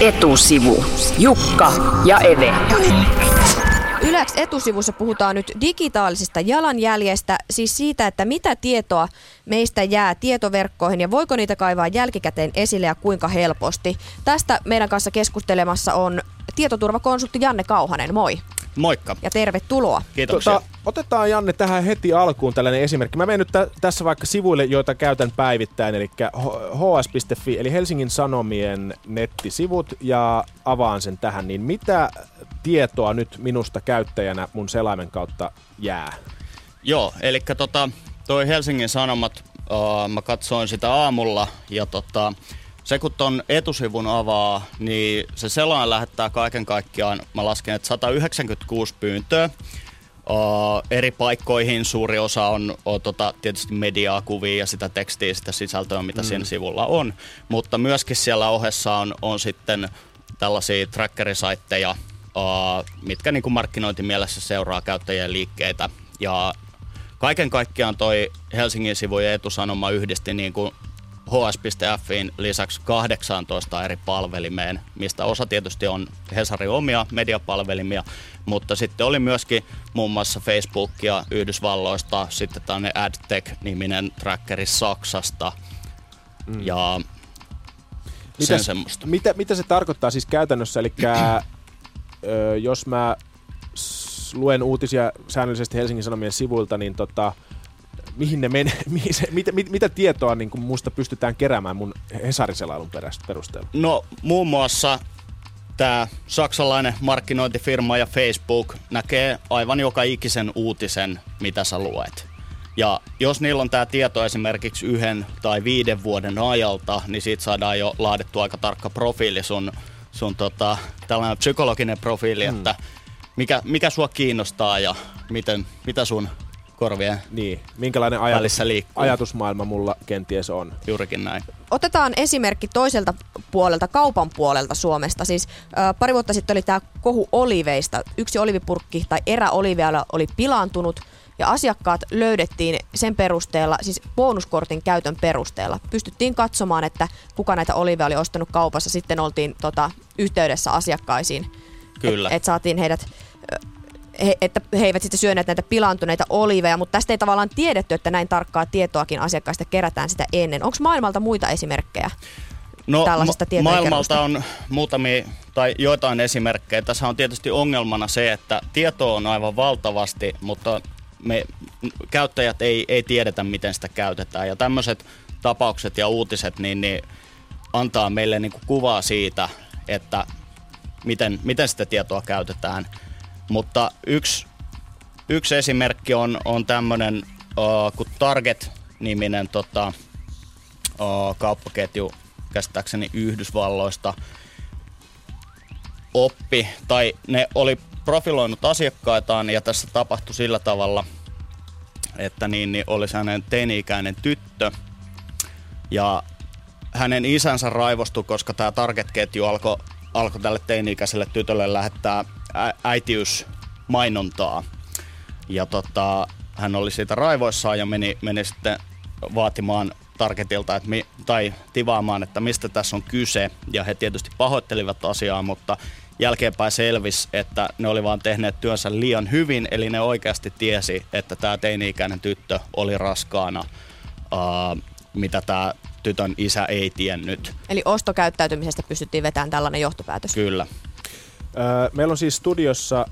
etusivu. Jukka ja Eve. Ylex etusivussa puhutaan nyt digitaalisesta jalanjäljestä, siis siitä, että mitä tietoa meistä jää tietoverkkoihin ja voiko niitä kaivaa jälkikäteen esille ja kuinka helposti. Tästä meidän kanssa keskustelemassa on tietoturvakonsultti Janne Kauhanen. Moi. Moikka. Ja tervetuloa. Kiitoksia. Tota, otetaan Janne tähän heti alkuun tällainen esimerkki. Mä menen nyt tä- tässä vaikka sivuille, joita käytän päivittäin, eli hs.fi, eli Helsingin Sanomien nettisivut, ja avaan sen tähän. Niin mitä tietoa nyt minusta käyttäjänä mun selaimen kautta jää? Joo, eli tota, toi Helsingin Sanomat, uh, mä katsoin sitä aamulla, ja tota, se kun ton etusivun avaa, niin se selain lähettää kaiken kaikkiaan, mä lasken, että 196 pyyntöä. Uh, eri paikkoihin suuri osa on, on tota, tietysti mediaa, kuvia ja sitä tekstiä, sitä sisältöä, mitä mm. siinä sivulla on. Mutta myöskin siellä ohessa on, on sitten tällaisia trackerisaitteja, uh, mitkä niin kuin markkinointimielessä seuraa käyttäjien liikkeitä. Ja kaiken kaikkiaan toi Helsingin sivujen etusanoma yhdisti niin kuin hs.fin lisäksi 18 eri palvelimeen, mistä osa tietysti on Hesarin omia mediapalvelimia, mutta sitten oli myöskin muun muassa Facebookia Yhdysvalloista, sitten tämmöinen AdTech-niminen trackeri Saksasta mm. ja sen semmoista. Mitä, mitä se tarkoittaa siis käytännössä? Eli jos mä luen uutisia säännöllisesti Helsingin Sanomien sivuilta, niin tota, mihin ne menee, mihin se, mitä, mit, mitä tietoa niin kuin musta pystytään keräämään mun Hesariselailun perusteella? No muun muassa tämä saksalainen markkinointifirma ja Facebook näkee aivan joka ikisen uutisen, mitä sä luet. Ja jos niillä on tämä tieto esimerkiksi yhden tai viiden vuoden ajalta, niin siitä saadaan jo laadittu aika tarkka profiili sun, sun tota, tällainen psykologinen profiili, mm. että mikä, mikä sua kiinnostaa ja miten, mitä sun korvien niin. Minkälainen ajatus, ajatusmaailma mulla kenties on. Juurikin näin. Otetaan esimerkki toiselta puolelta, kaupan puolelta Suomesta. Siis äh, pari vuotta sitten oli tämä kohu oliveista. Yksi olivipurkki tai erä oliveilla oli pilaantunut ja asiakkaat löydettiin sen perusteella, siis bonuskortin käytön perusteella. Pystyttiin katsomaan, että kuka näitä oliveja oli ostanut kaupassa. Sitten oltiin tota, yhteydessä asiakkaisiin. Kyllä. Että et saatiin heidät he, että he eivät sitten syöneet näitä pilaantuneita oliveja, mutta tästä ei tavallaan tiedetty, että näin tarkkaa tietoakin asiakkaista kerätään sitä ennen. Onko maailmalta muita esimerkkejä? No tällaisesta ma- maailmalta on muutamia tai joitain esimerkkejä. Tässä on tietysti ongelmana se, että tietoa on aivan valtavasti, mutta me käyttäjät ei, ei tiedetä, miten sitä käytetään. Ja tämmöiset tapaukset ja uutiset niin, niin antaa meille niin kuin kuvaa siitä, että miten, miten sitä tietoa käytetään – mutta yksi, yksi esimerkki on, on tämmöinen uh, kuin Target-niminen tota, uh, kauppaketju, käsittääkseni Yhdysvalloista, oppi, tai ne oli profiloinut asiakkaitaan, ja tässä tapahtui sillä tavalla, että niin, niin oli hänen teini-ikäinen tyttö, ja hänen isänsä raivostui, koska tämä Target-ketju alkoi alko tälle teini-ikäiselle tytölle lähettää äitiysmainontaa. Ja tota, hän oli siitä raivoissaan ja meni, meni sitten vaatimaan Targetilta että mi, tai tivaamaan, että mistä tässä on kyse. Ja he tietysti pahoittelivat asiaa, mutta jälkeenpäin selvisi, että ne oli vaan tehneet työnsä liian hyvin, eli ne oikeasti tiesi, että tämä teini-ikäinen tyttö oli raskaana, uh, mitä tämä tytön isä ei tiennyt. Eli ostokäyttäytymisestä pystyttiin vetämään tällainen johtopäätös. Kyllä. Meillä on siis studiossa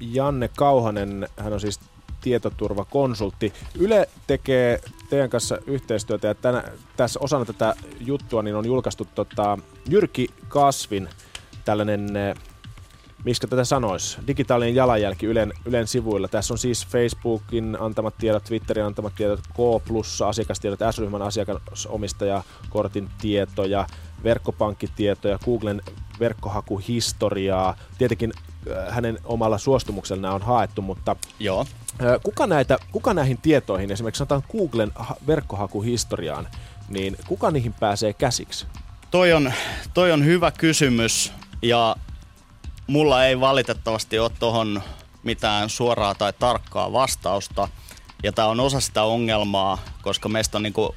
Janne Kauhanen, hän on siis tietoturvakonsultti. Yle tekee teidän kanssa yhteistyötä ja tänä, tässä osana tätä juttua niin on julkaistu tota, Jyrki Kasvin tällainen, miksi tätä sanoisi, digitaalinen jalanjälki Ylen, Ylen sivuilla. Tässä on siis Facebookin antamat tiedot, Twitterin antamat tiedot, K asiakastiedot, S-ryhmän asiakasomistajakortin tietoja, verkkopankkitietoja, Googlen verkkohakuhistoriaa. Tietenkin äh, hänen omalla suostumuksella on haettu, mutta Joo. Äh, kuka, näitä, kuka näihin tietoihin, esimerkiksi sanotaan Googlen verkkohakuhistoriaan, niin kuka niihin pääsee käsiksi? Toi on, toi on hyvä kysymys ja mulla ei valitettavasti ole tuohon mitään suoraa tai tarkkaa vastausta. Ja tämä on osa sitä ongelmaa, koska meistä on niinku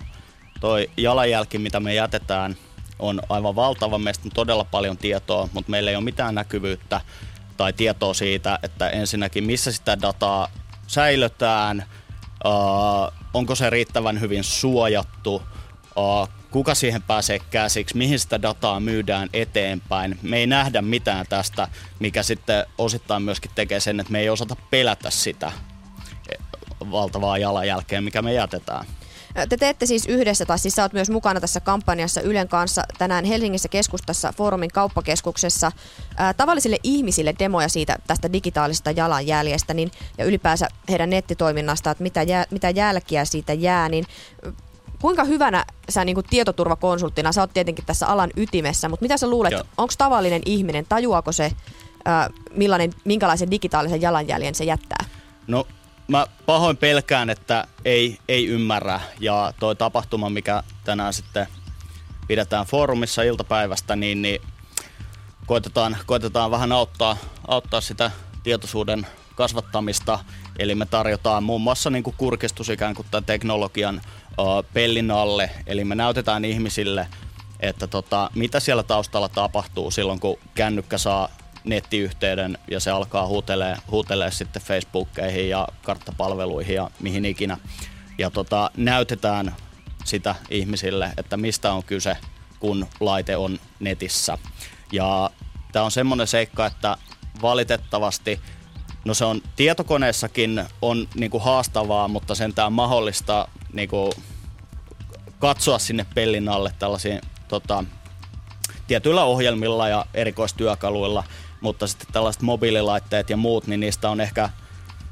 toi jalanjälki, mitä me jätetään on aivan valtava. Meistä on todella paljon tietoa, mutta meillä ei ole mitään näkyvyyttä tai tietoa siitä, että ensinnäkin missä sitä dataa säilötään, uh, onko se riittävän hyvin suojattu, uh, kuka siihen pääsee käsiksi, mihin sitä dataa myydään eteenpäin. Me ei nähdä mitään tästä, mikä sitten osittain myöskin tekee sen, että me ei osata pelätä sitä valtavaa jalanjälkeä, mikä me jätetään. Te teette siis yhdessä, tai siis sä oot myös mukana tässä kampanjassa Ylen kanssa tänään Helsingissä keskustassa Foorumin kauppakeskuksessa ää, tavallisille ihmisille demoja siitä tästä digitaalisesta jalanjäljestä niin, ja ylipäänsä heidän nettitoiminnasta, että mitä, jää, mitä jälkiä siitä jää, niin kuinka hyvänä sä niin kuin tietoturvakonsulttina, sä oot tietenkin tässä alan ytimessä, mutta mitä sä luulet, onko tavallinen ihminen, tajuako se, ää, millainen, minkälaisen digitaalisen jalanjäljen se jättää? No mä pahoin pelkään, että ei, ei ymmärrä. Ja toi tapahtuma, mikä tänään sitten pidetään foorumissa iltapäivästä, niin, niin koitetaan, koitetaan vähän auttaa, auttaa sitä tietoisuuden kasvattamista. Eli me tarjotaan muun muassa niin kuin kurkistus ikään kuin tämän teknologian uh, pellin alle. Eli me näytetään ihmisille, että tota, mitä siellä taustalla tapahtuu silloin, kun kännykkä saa nettiyhteyden ja se alkaa huutelee, huutelee sitten Facebookkeihin ja karttapalveluihin ja mihin ikinä. Ja tota, näytetään sitä ihmisille, että mistä on kyse, kun laite on netissä. Ja tämä on semmoinen seikka, että valitettavasti No se on tietokoneessakin on niinku haastavaa, mutta sentään mahdollista niinku katsoa sinne pellin alle tällaisiin tota, tietyillä ohjelmilla ja erikoistyökaluilla mutta sitten tällaiset mobiililaitteet ja muut, niin niistä on ehkä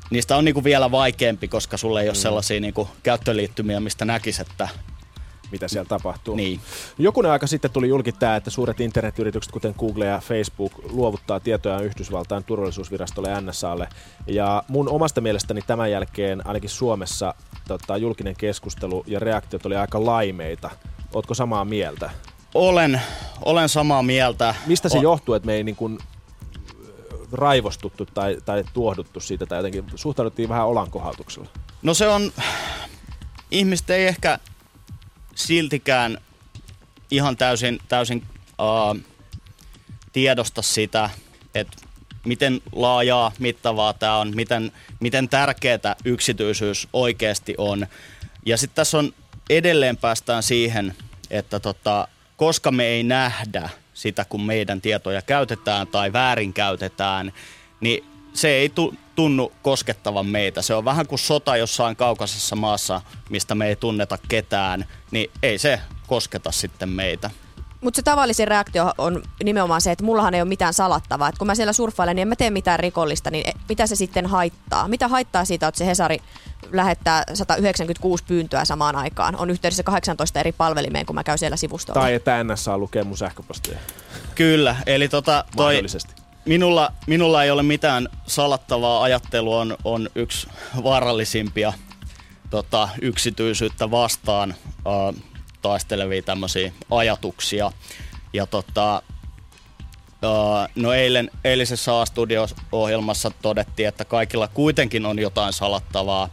niistä on niinku vielä vaikeampi, koska sulle ei ole mm. sellaisia niinku käyttöliittymiä, mistä näkisi, että mitä siellä tapahtuu. Niin. Jokunen aika sitten tuli julki tämä, että suuret internetyritykset, kuten Google ja Facebook, luovuttaa tietoja Yhdysvaltain turvallisuusvirastolle NSAlle. Ja mun omasta mielestäni tämän jälkeen ainakin Suomessa tota, julkinen keskustelu ja reaktiot oli aika laimeita. Ootko samaa mieltä? Olen, olen samaa mieltä. Mistä se o- johtuu, että me ei niin kuin raivostuttu tai, tai tuohduttu siitä tai jotenkin suhtauduttiin vähän olankohautuksella? No se on, ihmiset ei ehkä siltikään ihan täysin, täysin uh, tiedosta sitä, että miten laajaa, mittavaa tämä on, miten, miten tärkeää yksityisyys oikeasti on. Ja sitten tässä on edelleen päästään siihen, että tota, koska me ei nähdä – sitä, kun meidän tietoja käytetään tai väärinkäytetään, niin se ei tunnu koskettavan meitä. Se on vähän kuin sota jossain kaukaisessa maassa, mistä me ei tunneta ketään, niin ei se kosketa sitten meitä. Mutta se tavallisin reaktio on nimenomaan se, että mullahan ei ole mitään salattavaa. Et kun mä siellä surffailen, niin en mä tee mitään rikollista, niin e, mitä se sitten haittaa? Mitä haittaa siitä, että se Hesari lähettää 196 pyyntöä samaan aikaan? On yhteydessä 18 eri palvelimeen, kun mä käyn siellä sivustolla. Tai että NSA lukee mun sähköpostia. Kyllä, eli tota, toi, minulla, minulla ei ole mitään salattavaa. Ajattelu on, on yksi vaarallisimpia tota, yksityisyyttä vastaan. Uh, taistelevia tämmöisiä ajatuksia. Ja tota, no eilen, eilisessä A-studio-ohjelmassa todettiin, että kaikilla kuitenkin on jotain salattavaa,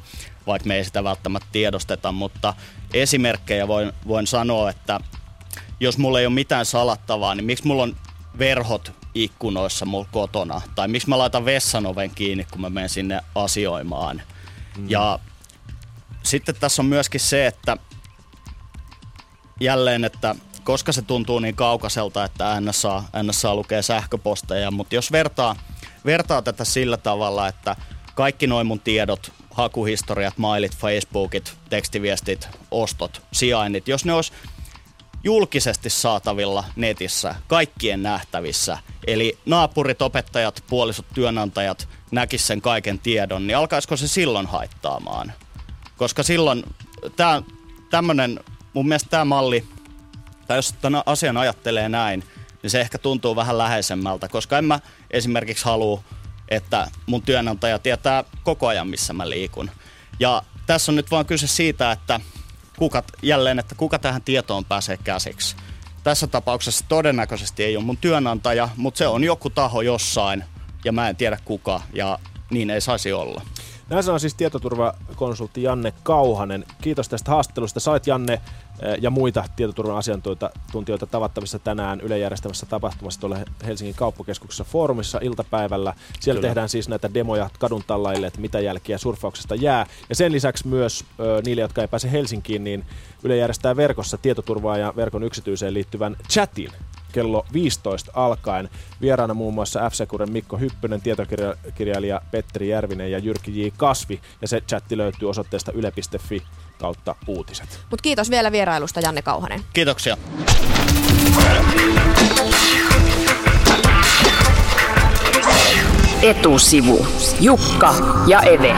vaikka me ei sitä välttämättä tiedosteta, mutta esimerkkejä voin, voin sanoa, että jos mulla ei ole mitään salattavaa, niin miksi mulla on verhot ikkunoissa mulla kotona? Tai miksi mä laitan vessanoven kiinni, kun mä menen sinne asioimaan? Mm. Ja sitten tässä on myöskin se, että jälleen, että koska se tuntuu niin kaukaiselta, että NSA, NSA lukee sähköposteja, mutta jos vertaa, vertaa tätä sillä tavalla, että kaikki noin mun tiedot, hakuhistoriat, mailit, Facebookit, tekstiviestit, ostot, sijainnit, jos ne olisi julkisesti saatavilla netissä, kaikkien nähtävissä, eli naapurit, opettajat, puolisot, työnantajat näkis sen kaiken tiedon, niin alkaisiko se silloin haittaamaan? Koska silloin tämä tämmöinen mun mielestä tämä malli, tai jos tämän asian ajattelee näin, niin se ehkä tuntuu vähän läheisemmältä, koska en mä esimerkiksi halua, että mun työnantaja tietää koko ajan, missä mä liikun. Ja tässä on nyt vaan kyse siitä, että kuka, jälleen, että kuka tähän tietoon pääsee käsiksi. Tässä tapauksessa todennäköisesti ei ole mun työnantaja, mutta se on joku taho jossain ja mä en tiedä kuka ja niin ei saisi olla. Näin on siis tietoturvakonsultti Janne Kauhanen. Kiitos tästä haastattelusta. Sait Janne eh, ja muita tietoturvan asiantuntijoita tavattavissa tänään Yle järjestämässä tapahtumassa tuolla Helsingin kauppakeskuksessa foorumissa iltapäivällä. Siellä Kyllä. tehdään siis näitä demoja kadun tallaille, että mitä jälkiä surfauksesta jää. Ja sen lisäksi myös niille, jotka ei pääse Helsinkiin, niin Yle järjestää verkossa tietoturvaa ja verkon yksityiseen liittyvän chatin kello 15 alkaen. Vieraana muun muassa f Mikko Hyppönen, tietokirjailija Petteri Järvinen ja Jyrki J. Kasvi. Ja se chatti löytyy osoitteesta yle.fi kautta uutiset. Mut kiitos vielä vierailusta Janne Kauhanen. Kiitoksia. Etusivu. Jukka ja Eve.